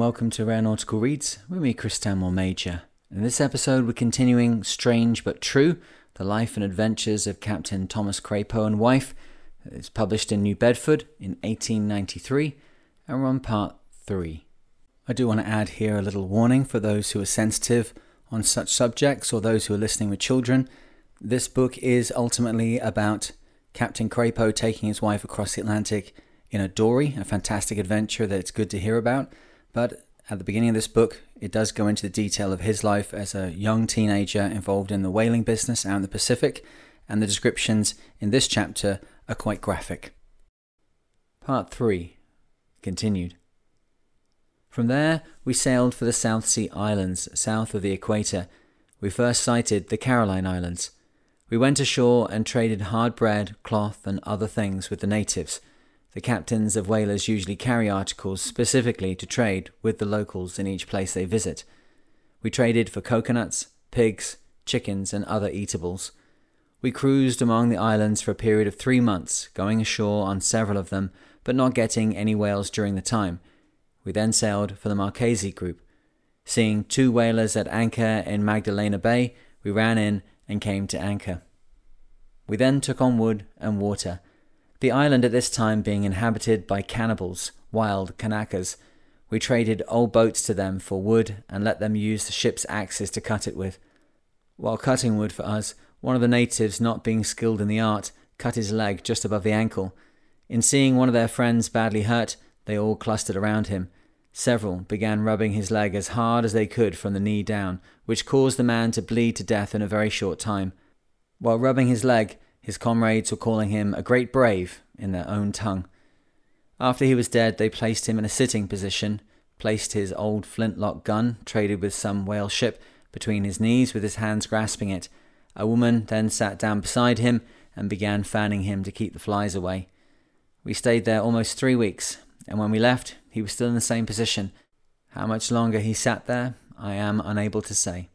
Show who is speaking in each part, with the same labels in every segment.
Speaker 1: welcome to Rare Nautical Reads with me, Chris Stanmore Major. In this episode, we're continuing Strange but True The Life and Adventures of Captain Thomas Crapo and Wife. It's published in New Bedford in 1893, and we're on part 3. I do want to add here a little warning for those who are sensitive on such subjects or those who are listening with children. This book is ultimately about Captain Crapo taking his wife across the Atlantic in a dory, a fantastic adventure that it's good to hear about. But at the beginning of this book, it does go into the detail of his life as a young teenager involved in the whaling business out in the Pacific, and the descriptions in this chapter are quite graphic. Part 3 Continued. From there, we sailed for the South Sea Islands, south of the equator. We first sighted the Caroline Islands. We went ashore and traded hard bread, cloth, and other things with the natives. The captains of whalers usually carry articles specifically to trade with the locals in each place they visit. We traded for coconuts, pigs, chickens, and other eatables. We cruised among the islands for a period of three months, going ashore on several of them, but not getting any whales during the time. We then sailed for the Marquesas group. Seeing two whalers at anchor in Magdalena Bay, we ran in and came to anchor. We then took on wood and water the island at this time being inhabited by cannibals, wild Kanakas. We traded old boats to them for wood and let them use the ship's axes to cut it with. While cutting wood for us, one of the natives, not being skilled in the art, cut his leg just above the ankle. In seeing one of their friends badly hurt, they all clustered around him. Several began rubbing his leg as hard as they could from the knee down, which caused the man to bleed to death in a very short time. While rubbing his leg, his comrades were calling him a great brave in their own tongue. After he was dead, they placed him in a sitting position, placed his old flintlock gun, traded with some whale ship, between his knees with his hands grasping it. A woman then sat down beside him and began fanning him to keep the flies away. We stayed there almost three weeks, and when we left, he was still in the same position. How much longer he sat there, I am unable to say.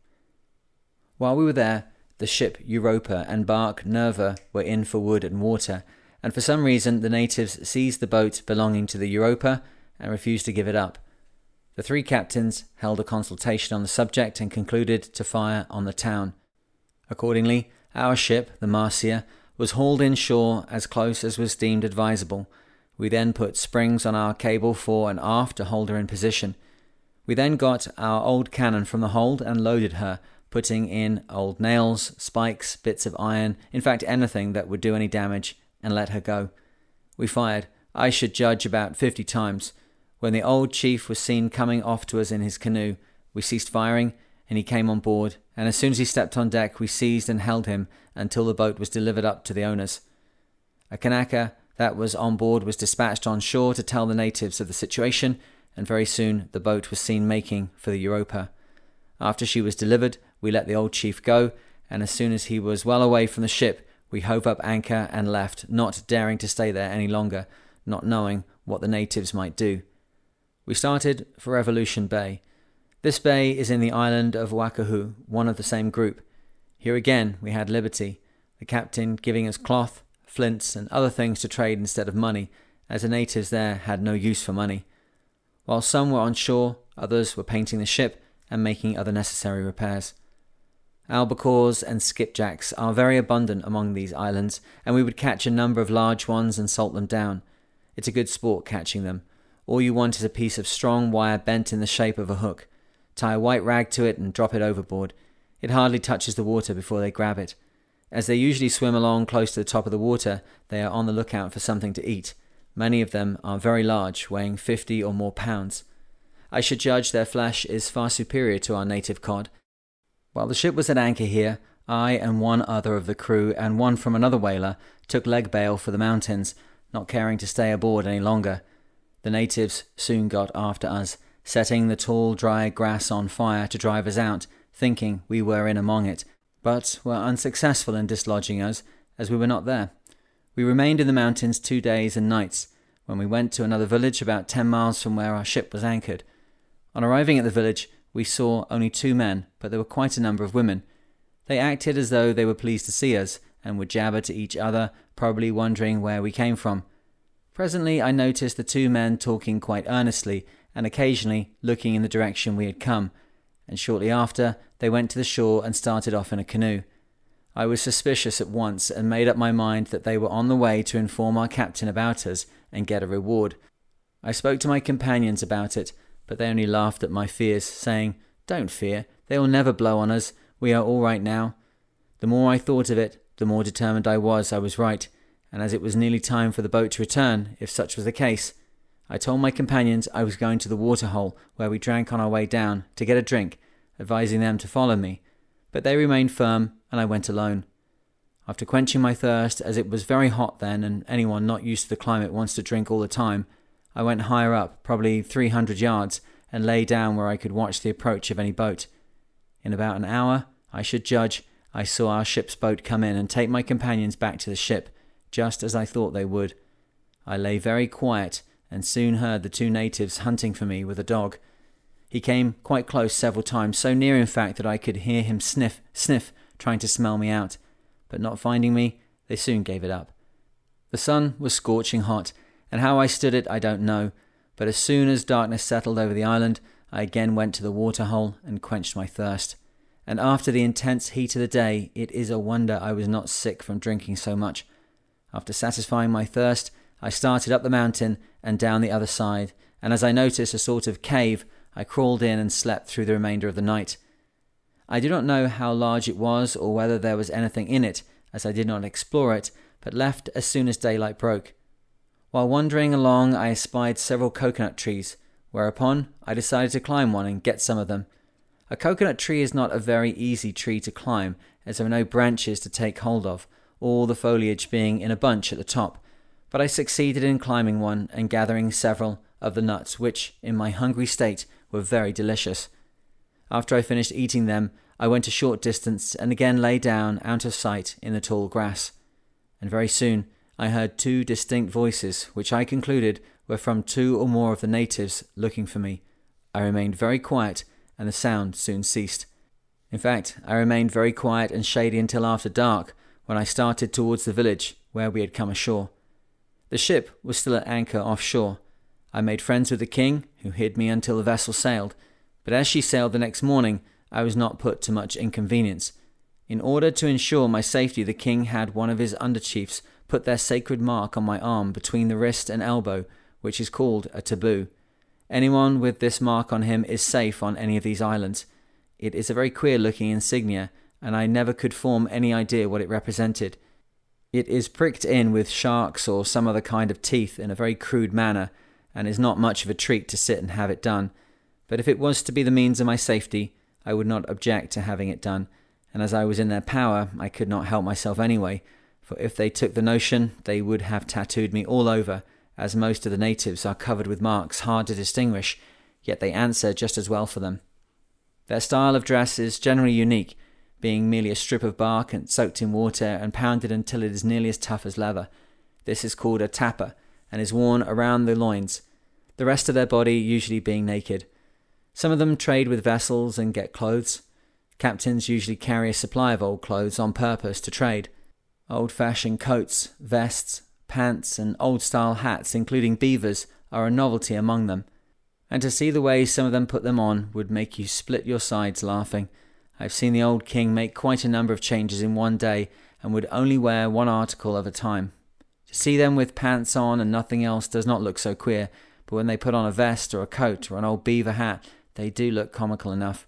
Speaker 1: While we were there, the ship Europa and bark Nerva were in for wood and water, and for some reason the natives seized the boat belonging to the Europa and refused to give it up. The three captains held a consultation on the subject and concluded to fire on the town. Accordingly, our ship, the Marcia, was hauled in shore as close as was deemed advisable. We then put springs on our cable fore and aft to hold her in position. We then got our old cannon from the hold and loaded her, putting in old nails, spikes, bits of iron, in fact anything that would do any damage, and let her go. We fired, I should judge, about fifty times. When the old chief was seen coming off to us in his canoe, we ceased firing, and he came on board, and as soon as he stepped on deck, we seized and held him until the boat was delivered up to the owners. A Kanaka that was on board was dispatched on shore to tell the natives of the situation, and very soon the boat was seen making for the Europa. After she was delivered, we let the old chief go, and as soon as he was well away from the ship, we hove up anchor and left, not daring to stay there any longer, not knowing what the natives might do. We started for Revolution Bay. This bay is in the island of Wakahu, one of the same group. Here again we had liberty, the captain giving us cloth, flints, and other things to trade instead of money, as the natives there had no use for money. While some were on shore, others were painting the ship and making other necessary repairs. Albacores and skipjacks are very abundant among these islands, and we would catch a number of large ones and salt them down. It's a good sport catching them. All you want is a piece of strong wire bent in the shape of a hook. Tie a white rag to it and drop it overboard. It hardly touches the water before they grab it. As they usually swim along close to the top of the water, they are on the lookout for something to eat. Many of them are very large, weighing 50 or more pounds. I should judge their flesh is far superior to our native cod, while the ship was at anchor here, I and one other of the crew and one from another whaler took leg bail for the mountains, not caring to stay aboard any longer. The natives soon got after us, setting the tall dry grass on fire to drive us out, thinking we were in among it, but were unsuccessful in dislodging us, as we were not there. We remained in the mountains two days and nights, when we went to another village about ten miles from where our ship was anchored. On arriving at the village, we saw only two men, but there were quite a number of women. They acted as though they were pleased to see us, and would jabber to each other, probably wondering where we came from. Presently I noticed the two men talking quite earnestly, and occasionally looking in the direction we had come, and shortly after they went to the shore and started off in a canoe. I was suspicious at once and made up my mind that they were on the way to inform our captain about us and get a reward. I spoke to my companions about it, but they only laughed at my fears, saying, Don't fear, they will never blow on us. We are all right now. The more I thought of it, the more determined I was I was right, and as it was nearly time for the boat to return, if such was the case, I told my companions I was going to the waterhole where we drank on our way down to get a drink, advising them to follow me, but they remained firm and I went alone. After quenching my thirst, as it was very hot then and anyone not used to the climate wants to drink all the time, I went higher up, probably 300 yards, and lay down where I could watch the approach of any boat. In about an hour, I should judge, I saw our ship's boat come in and take my companions back to the ship, just as I thought they would. I lay very quiet and soon heard the two natives hunting for me with a dog. He came quite close several times, so near in fact that I could hear him sniff, sniff, trying to smell me out. But not finding me, they soon gave it up. The sun was scorching hot, and how I stood it I don't know, but as soon as darkness settled over the island, I again went to the water hole and quenched my thirst. And after the intense heat of the day, it is a wonder I was not sick from drinking so much. After satisfying my thirst, I started up the mountain and down the other side, and as I noticed a sort of cave, I crawled in and slept through the remainder of the night. I do not know how large it was or whether there was anything in it, as I did not explore it, but left as soon as daylight broke. While wandering along, I espied several coconut trees, whereupon I decided to climb one and get some of them. A coconut tree is not a very easy tree to climb, as there are no branches to take hold of, all the foliage being in a bunch at the top, but I succeeded in climbing one and gathering several of the nuts, which, in my hungry state, were very delicious. After I finished eating them, I went a short distance and again lay down out of sight in the tall grass. And very soon I heard two distinct voices, which I concluded were from two or more of the natives looking for me. I remained very quiet, and the sound soon ceased. In fact, I remained very quiet and shady until after dark, when I started towards the village where we had come ashore. The ship was still at anchor offshore. I made friends with the king, who hid me until the vessel sailed, but as she sailed the next morning, I was not put to much inconvenience. In order to ensure my safety, the king had one of his under chiefs put their sacred mark on my arm between the wrist and elbow, which is called a taboo. Anyone with this mark on him is safe on any of these islands. It is a very queer looking insignia, and I never could form any idea what it represented. It is pricked in with sharks or some other kind of teeth in a very crude manner, and is not much of a treat to sit and have it done. But if it was to be the means of my safety, I would not object to having it done, and as I was in their power, I could not help myself anyway, for if they took the notion, they would have tattooed me all over, as most of the natives are covered with marks hard to distinguish, yet they answer just as well for them. Their style of dress is generally unique, being merely a strip of bark and soaked in water and pounded until it is nearly as tough as leather. This is called a tapa and is worn around the loins, the rest of their body usually being naked. Some of them trade with vessels and get clothes. Captains usually carry a supply of old clothes on purpose to trade. Old fashioned coats, vests, pants, and old style hats, including beavers, are a novelty among them. And to see the way some of them put them on would make you split your sides laughing. I've seen the old king make quite a number of changes in one day and would only wear one article at a time. To see them with pants on and nothing else does not look so queer, but when they put on a vest or a coat or an old beaver hat, they do look comical enough.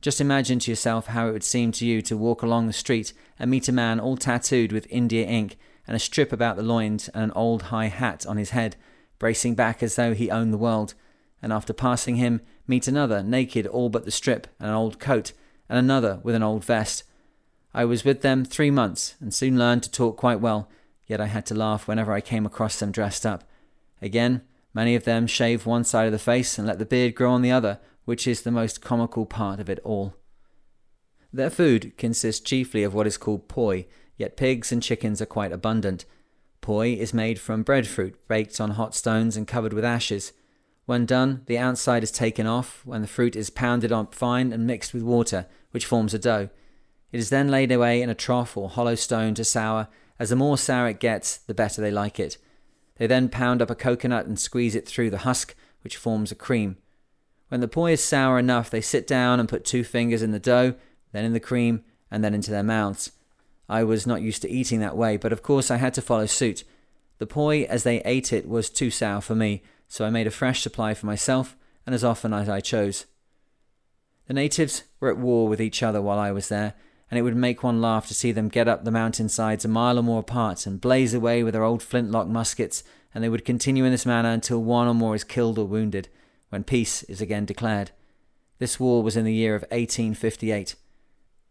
Speaker 1: Just imagine to yourself how it would seem to you to walk along the street and meet a man all tattooed with India ink and a strip about the loins and an old high hat on his head, bracing back as though he owned the world, and after passing him, meet another naked all but the strip and an old coat and another with an old vest. I was with them three months and soon learned to talk quite well, yet I had to laugh whenever I came across them dressed up. Again, many of them shave one side of the face and let the beard grow on the other, which is the most comical part of it all. Their food consists chiefly of what is called poi, yet pigs and chickens are quite abundant. Poi is made from breadfruit baked on hot stones and covered with ashes. When done, the outside is taken off when the fruit is pounded up fine and mixed with water, which forms a dough. It is then laid away in a trough or hollow stone to sour, as the more sour it gets, the better they like it. They then pound up a coconut and squeeze it through the husk, which forms a cream. When the poi is sour enough, they sit down and put two fingers in the dough, then in the cream, and then into their mouths. I was not used to eating that way, but of course I had to follow suit. The poi, as they ate it, was too sour for me, so I made a fresh supply for myself, and as often as I chose. The natives were at war with each other while I was there, and it would make one laugh to see them get up the mountain sides a mile or more apart and blaze away with their old flintlock muskets, and they would continue in this manner until one or more is killed or wounded, when peace is again declared. This war was in the year of 1858.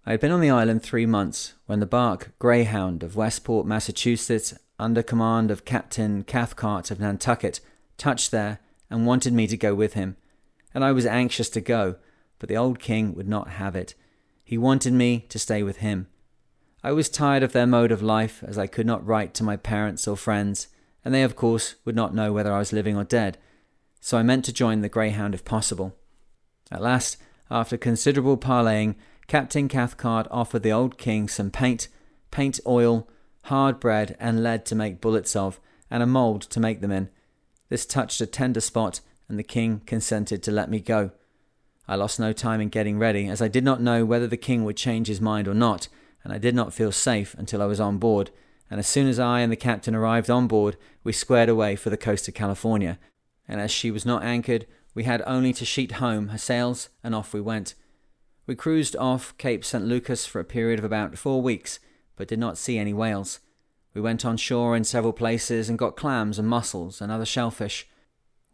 Speaker 1: I had been on the island three months when the bark Greyhound of Westport, Massachusetts, under command of Captain Cathcart of Nantucket, touched there and wanted me to go with him. And I was anxious to go, but the old king would not have it. He wanted me to stay with him. I was tired of their mode of life, as I could not write to my parents or friends, and they, of course, would not know whether I was living or dead. So I meant to join the Greyhound if possible. At last, after considerable parleying, Captain Cathcart offered the old king some paint, paint oil, hard bread, and lead to make bullets of, and a mould to make them in. This touched a tender spot, and the king consented to let me go. I lost no time in getting ready, as I did not know whether the king would change his mind or not, and I did not feel safe until I was on board. And as soon as I and the captain arrived on board, we squared away for the coast of California. And as she was not anchored, we had only to sheet home her sails, and off we went. We cruised off Cape St. Lucas for a period of about four weeks, but did not see any whales. We went on shore in several places and got clams and mussels and other shellfish.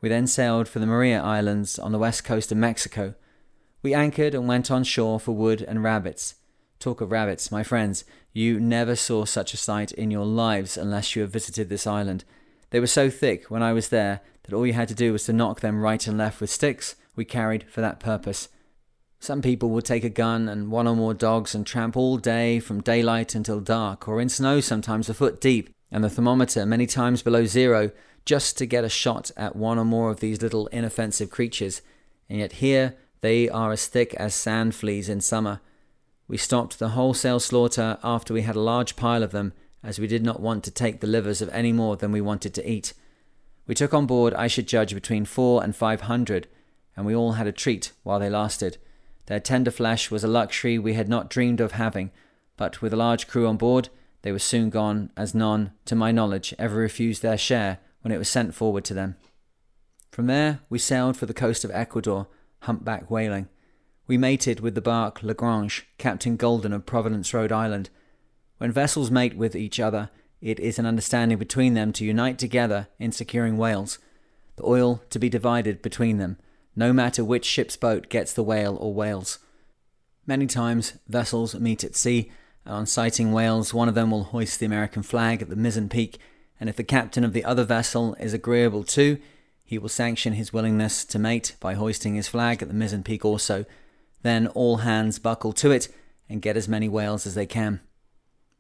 Speaker 1: We then sailed for the Maria Islands on the west coast of Mexico. We anchored and went on shore for wood and rabbits. Talk of rabbits, my friends, you never saw such a sight in your lives unless you have visited this island. They were so thick when I was there that all you had to do was to knock them right and left with sticks we carried for that purpose. Some people would take a gun and one or more dogs and tramp all day from daylight until dark, or in snow sometimes a foot deep, and the thermometer many times below zero, just to get a shot at one or more of these little inoffensive creatures. And yet here they are as thick as sand fleas in summer. We stopped the wholesale slaughter after we had a large pile of them, as we did not want to take the livers of any more than we wanted to eat. We took on board, I should judge, between four and five hundred, and we all had a treat while they lasted. Their tender flesh was a luxury we had not dreamed of having, but with a large crew on board, they were soon gone, as none, to my knowledge, ever refused their share when it was sent forward to them. From there, we sailed for the coast of Ecuador, humpback whaling. We mated with the bark Lagrange, Captain Golden of Providence, Rhode Island. When vessels mate with each other, it is an understanding between them to unite together in securing whales, the oil to be divided between them no matter which ship's boat gets the whale or whales. Many times, vessels meet at sea, and on sighting whales, one of them will hoist the American flag at the mizzen peak, and if the captain of the other vessel is agreeable too, he will sanction his willingness to mate by hoisting his flag at the mizzen peak also. Then all hands buckle to it and get as many whales as they can.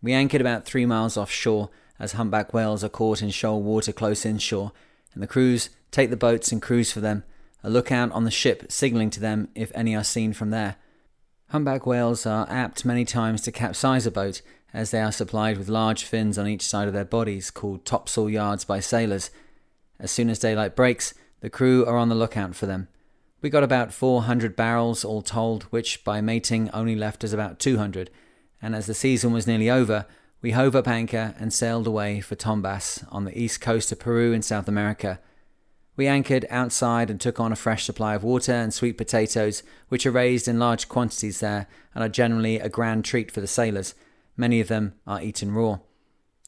Speaker 1: We anchored about three miles offshore, as humpback whales are caught in shoal water close inshore, and the crews take the boats and cruise for them a lookout on the ship signalling to them if any are seen from there. Humpback whales are apt many times to capsize a boat, as they are supplied with large fins on each side of their bodies, called topsail yards by sailors. As soon as daylight breaks, the crew are on the lookout for them. We got about 400 barrels all told, which by mating only left us about 200, and as the season was nearly over, we hove up anchor and sailed away for Tombas on the east coast of Peru in South America. We anchored outside and took on a fresh supply of water and sweet potatoes, which are raised in large quantities there and are generally a grand treat for the sailors. Many of them are eaten raw.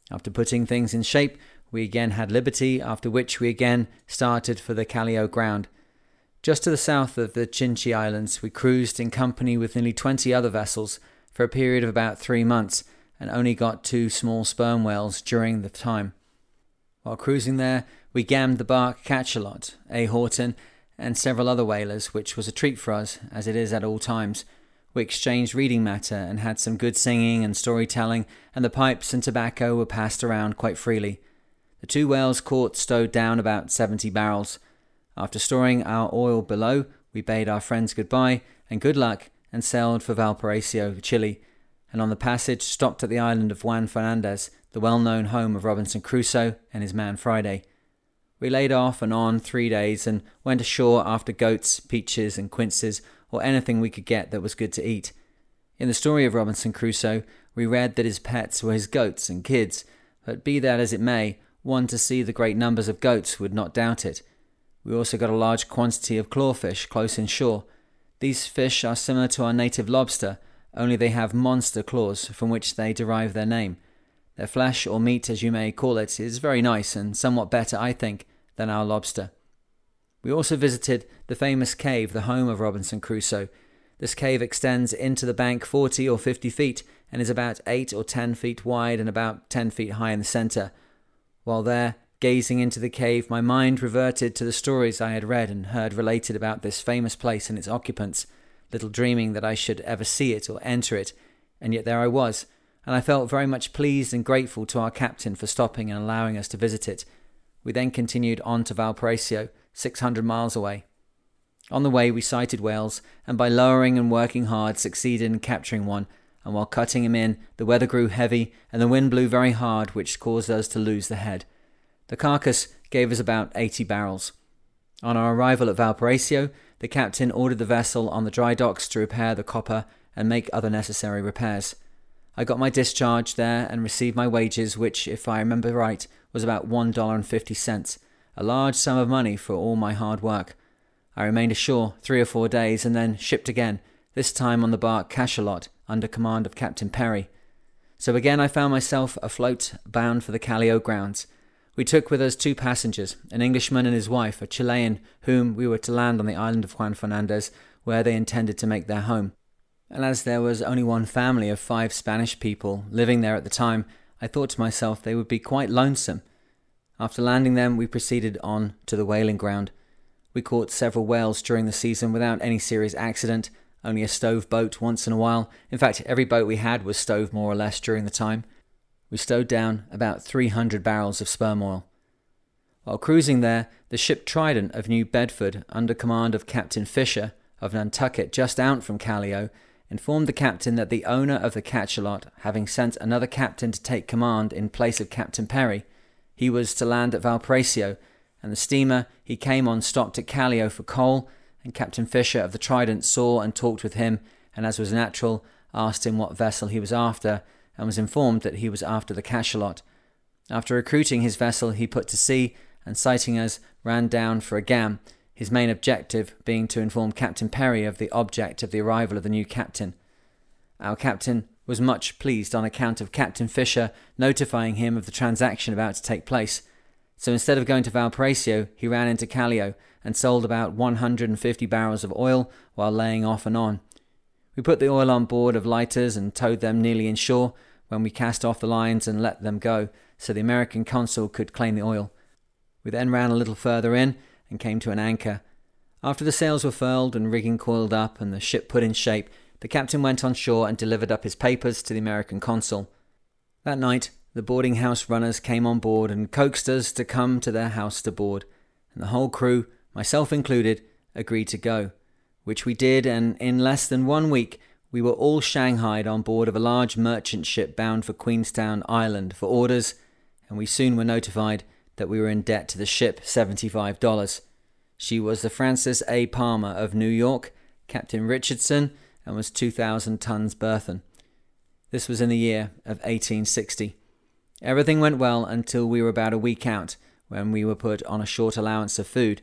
Speaker 1: After putting things in shape, we again had liberty, after which we again started for the Callao ground. Just to the south of the Chincha Islands, we cruised in company with nearly 20 other vessels for a period of about three months and only got two small sperm whales during the time. While cruising there, we gammed the bark Cachalot, A. Horton, and several other whalers, which was a treat for us, as it is at all times. We exchanged reading matter and had some good singing and storytelling, and the pipes and tobacco were passed around quite freely. The two whales caught stowed down about 70 barrels. After storing our oil below, we bade our friends goodbye and good luck and sailed for Valparaiso, Chile, and on the passage stopped at the island of Juan Fernandez, the well known home of Robinson Crusoe and his man Friday. We laid off and on three days and went ashore after goats, peaches, and quinces, or anything we could get that was good to eat. In the story of Robinson Crusoe, we read that his pets were his goats and kids, but be that as it may, one to see the great numbers of goats would not doubt it. We also got a large quantity of clawfish close inshore. These fish are similar to our native lobster, only they have monster claws from which they derive their name. Their flesh, or meat as you may call it, is very nice and somewhat better, I think, than our lobster. We also visited the famous cave, the home of Robinson Crusoe. This cave extends into the bank 40 or 50 feet and is about 8 or 10 feet wide and about 10 feet high in the center. While there, Gazing into the cave, my mind reverted to the stories I had read and heard related about this famous place and its occupants, little dreaming that I should ever see it or enter it, and yet there I was, and I felt very much pleased and grateful to our captain for stopping and allowing us to visit it. We then continued on to Valparaiso, 600 miles away. On the way, we sighted whales, and by lowering and working hard, succeeded in capturing one. And while cutting him in, the weather grew heavy, and the wind blew very hard, which caused us to lose the head. The carcass gave us about 80 barrels. On our arrival at Valparaiso, the captain ordered the vessel on the dry docks to repair the copper and make other necessary repairs. I got my discharge there and received my wages, which, if I remember right, was about $1.50, a large sum of money for all my hard work. I remained ashore three or four days and then shipped again, this time on the bark Cachalot under command of Captain Perry. So again I found myself afloat, bound for the Callao grounds. We took with us two passengers, an Englishman and his wife, a Chilean, whom we were to land on the island of Juan Fernandez, where they intended to make their home. And as there was only one family of five Spanish people living there at the time, I thought to myself they would be quite lonesome. After landing them, we proceeded on to the whaling ground. We caught several whales during the season without any serious accident, only a stove boat once in a while. In fact, every boat we had was stove more or less during the time we stowed down about 300 barrels of sperm oil. While cruising there, the ship Trident of New Bedford, under command of Captain Fisher of Nantucket, just out from Callao, informed the captain that the owner of the Cachalot, having sent another captain to take command in place of Captain Perry, he was to land at Valparaiso, and the steamer he came on stopped at Callao for coal, and Captain Fisher of the Trident saw and talked with him, and as was natural, asked him what vessel he was after, and was informed that he was after the cachalot. After recruiting his vessel, he put to sea and, sighting us, ran down for a gam, his main objective being to inform Captain Perry of the object of the arrival of the new captain. Our captain was much pleased on account of Captain Fisher notifying him of the transaction about to take place. So instead of going to Valparaiso, he ran into Callao and sold about 150 barrels of oil while laying off and on. We put the oil on board of lighters and towed them nearly inshore when we cast off the lines and let them go so the American consul could claim the oil. We then ran a little further in and came to an anchor. After the sails were furled and rigging coiled up and the ship put in shape, the captain went on shore and delivered up his papers to the American consul. That night, the boarding house runners came on board and coaxed us to come to their house to board, and the whole crew, myself included, agreed to go which we did, and in less than one week we were all shanghaied on board of a large merchant ship bound for Queenstown Island for orders, and we soon were notified that we were in debt to the ship $75. She was the Francis A. Palmer of New York, Captain Richardson, and was 2,000 tons burthen. This was in the year of 1860. Everything went well until we were about a week out, when we were put on a short allowance of food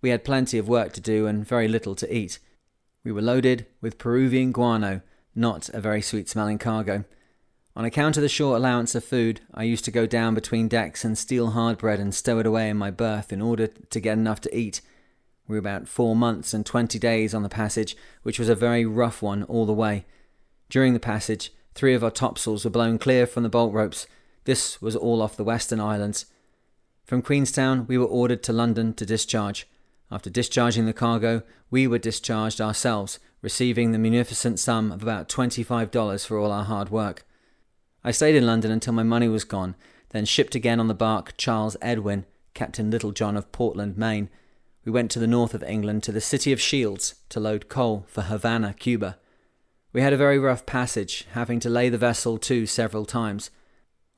Speaker 1: we had plenty of work to do and very little to eat. We were loaded with Peruvian guano, not a very sweet smelling cargo. On account of the short allowance of food, I used to go down between decks and steal hard bread and stow it away in my berth in order to get enough to eat. We were about four months and twenty days on the passage, which was a very rough one all the way. During the passage, three of our topsails were blown clear from the bolt ropes. This was all off the Western Islands. From Queenstown, we were ordered to London to discharge. After discharging the cargo, we were discharged ourselves, receiving the munificent sum of about $25 for all our hard work. I stayed in London until my money was gone, then shipped again on the bark Charles Edwin, Captain Littlejohn of Portland, Maine. We went to the north of England to the city of Shields to load coal for Havana, Cuba. We had a very rough passage, having to lay the vessel to several times.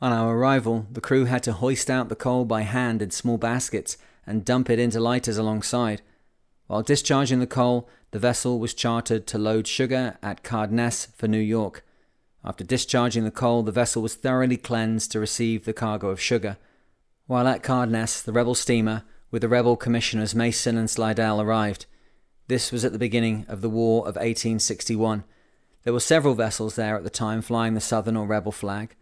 Speaker 1: On our arrival, the crew had to hoist out the coal by hand in small baskets and dump it into lighters alongside. While discharging the coal, the vessel was chartered to load sugar at Cardenas for New York. After discharging the coal, the vessel was thoroughly cleansed to receive the cargo of sugar. While at Cardenas, the rebel steamer, with the rebel commissioners Mason and Slidell, arrived. This was at the beginning of the War of 1861. There were several vessels there at the time flying the Southern or rebel flag.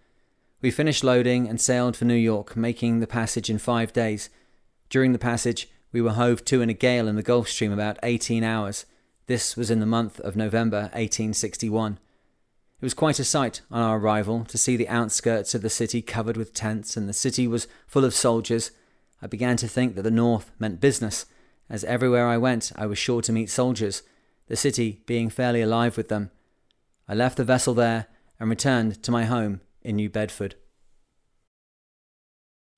Speaker 1: We finished loading and sailed for New York, making the passage in five days. During the passage, we were hove to in a gale in the Gulf Stream about 18 hours. This was in the month of November 1861. It was quite a sight on our arrival to see the outskirts of the city covered with tents, and the city was full of soldiers. I began to think that the North meant business, as everywhere I went I was sure to meet soldiers, the city being fairly alive with them. I left the vessel there and returned to my home in New Bedford.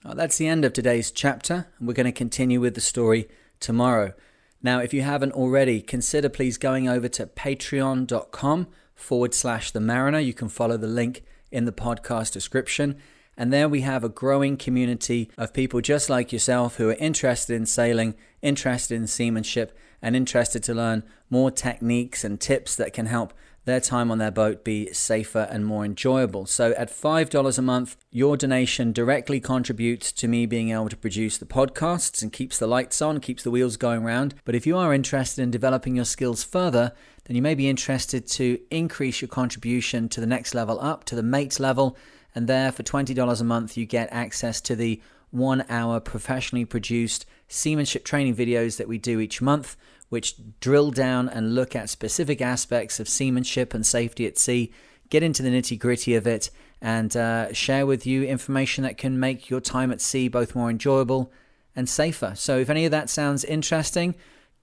Speaker 1: Well, that's the end of today's chapter, and we're going to continue with the story tomorrow. Now, if you haven't already, consider please going over to patreon.com forward slash the mariner. You can follow the link in the podcast description. And there we have a growing community of people just like yourself who are interested in sailing, interested in seamanship, and interested to learn more techniques and tips that can help their time on their boat be safer and more enjoyable. So at $5 a month, your donation directly contributes to me being able to produce the podcasts and keeps the lights on, keeps the wheels going round. But if you are interested in developing your skills further, then you may be interested to increase your contribution to the next level up, to the mate level. And there, for $20 a month, you get access to the one hour professionally produced seamanship training videos that we do each month which drill down and look at specific aspects of seamanship and safety at sea, get into the nitty gritty of it, and uh, share with you information that can make your time at sea both more enjoyable and safer. So, if any of that sounds interesting,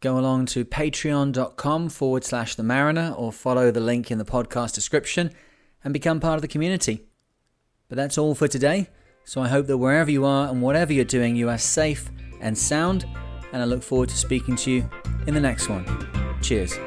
Speaker 1: go along to patreon.com forward slash the mariner or follow the link in the podcast description and become part of the community. But that's all for today. So, I hope that wherever you are and whatever you're doing, you are safe and sound. And I look forward to speaking to you in the next one. Cheers.